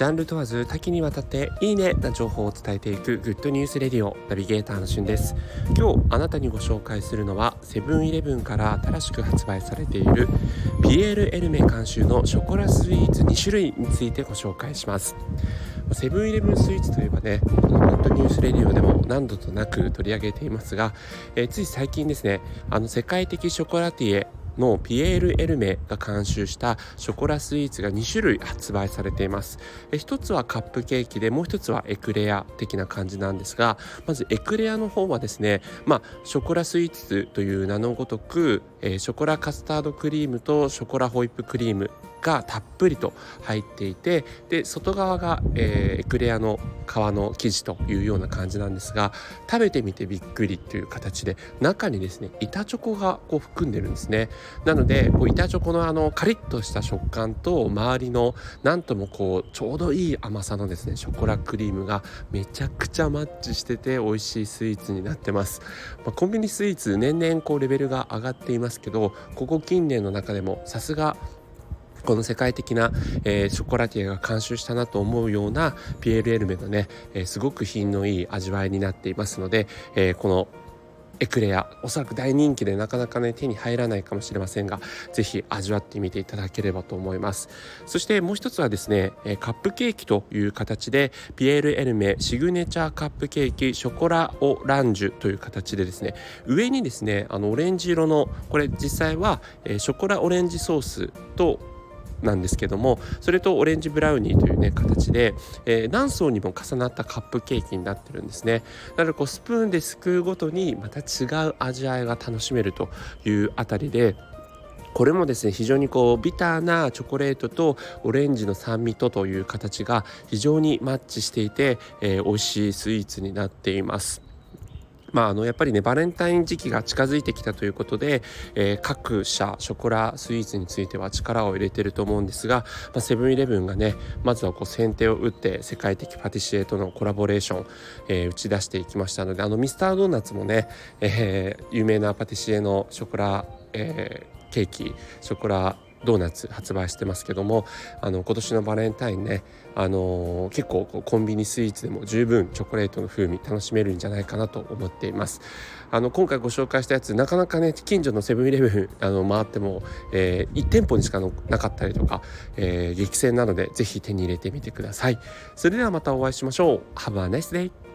ジャンル問わず多岐にわたっていいねな情報を伝えていくグッドニュースレディオナビゲーターのしゅんです。今日あなたにご紹介するのはセブンイレブンから新しく発売されているピエール・エルメ監修のショコラスイーツ2種類についてご紹介します。セブンイレブンスイーツといえばねこのグッドニュースレディオでも何度となく取り上げていますが、えー、つい最近ですねあの世界的ショコラティエのピエール・エルメが監修したショコラスイーツが2種類発売されています。一つはカップケーキでもう一つはエクレア的な感じなんですがまずエクレアの方はですねまあショコラスイーツという名のごとく、えー、ショコラカスタードクリームとショコラホイップクリームがたっぷりと入っていてで外側が、えー、エクレアの皮の生地というような感じなんですが食べてみてびっくりという形で中にですね板チョコがこう含んでるんですね。なのでこう板チョコのあのカリッとした食感と周りのなんともこうちょうどいい甘さのですねショコラクリームがめちゃくちゃマッチしてて美味しいスイーツになってます、まあ、コンビニスイーツ年々こうレベルが上がっていますけどここ近年の中でもさすがこの世界的な、えー、ショコラティエが監修したなと思うようなピエール・エルメのね、えー、すごく品のいい味わいになっていますので、えー、このエクレア。おそらく大人気でなかなかね手に入らないかもしれませんが是非味わってみていただければと思います。そしてもう一つはですねカップケーキという形でピエール・エルメシグネチャーカップケーキショコラオランジュという形でですね上にですねあのオレンジ色のこれ実際はショコラオレンジソースとなんですけどもそれとオレンジブラウニーというね形で、えー、何層にも重なったカップケーキになってるんですねなのでこうスプーンですくうごとにまた違う味わいが楽しめるというあたりでこれもですね非常にこうビターなチョコレートとオレンジの酸味とという形が非常にマッチしていて、えー、美味しいスイーツになっています。まあ、あのやっぱりねバレンタイン時期が近づいてきたということで、えー、各社ショコラスイーツについては力を入れてると思うんですがセブンイレブンがねまずはこう先手を打って世界的パティシエとのコラボレーション、えー、打ち出していきましたのであのミスタードーナツもね、えー、有名なパティシエのショコラ、えー、ケーキショコラドーナツ発売してますけどもあの今年のバレンタインね、あの、結構コンビニスイーツでも十分チョコレートの風味楽しめるんじゃないかなと思っています。あの今回ご紹介したやつなかなかね近所のセブンイレブンあの回っても、えー、1店舗にしかなかったりとか、えー、激戦なのでぜひ手に入れてみてください。それではまたお会いしましょう。Have a nice day!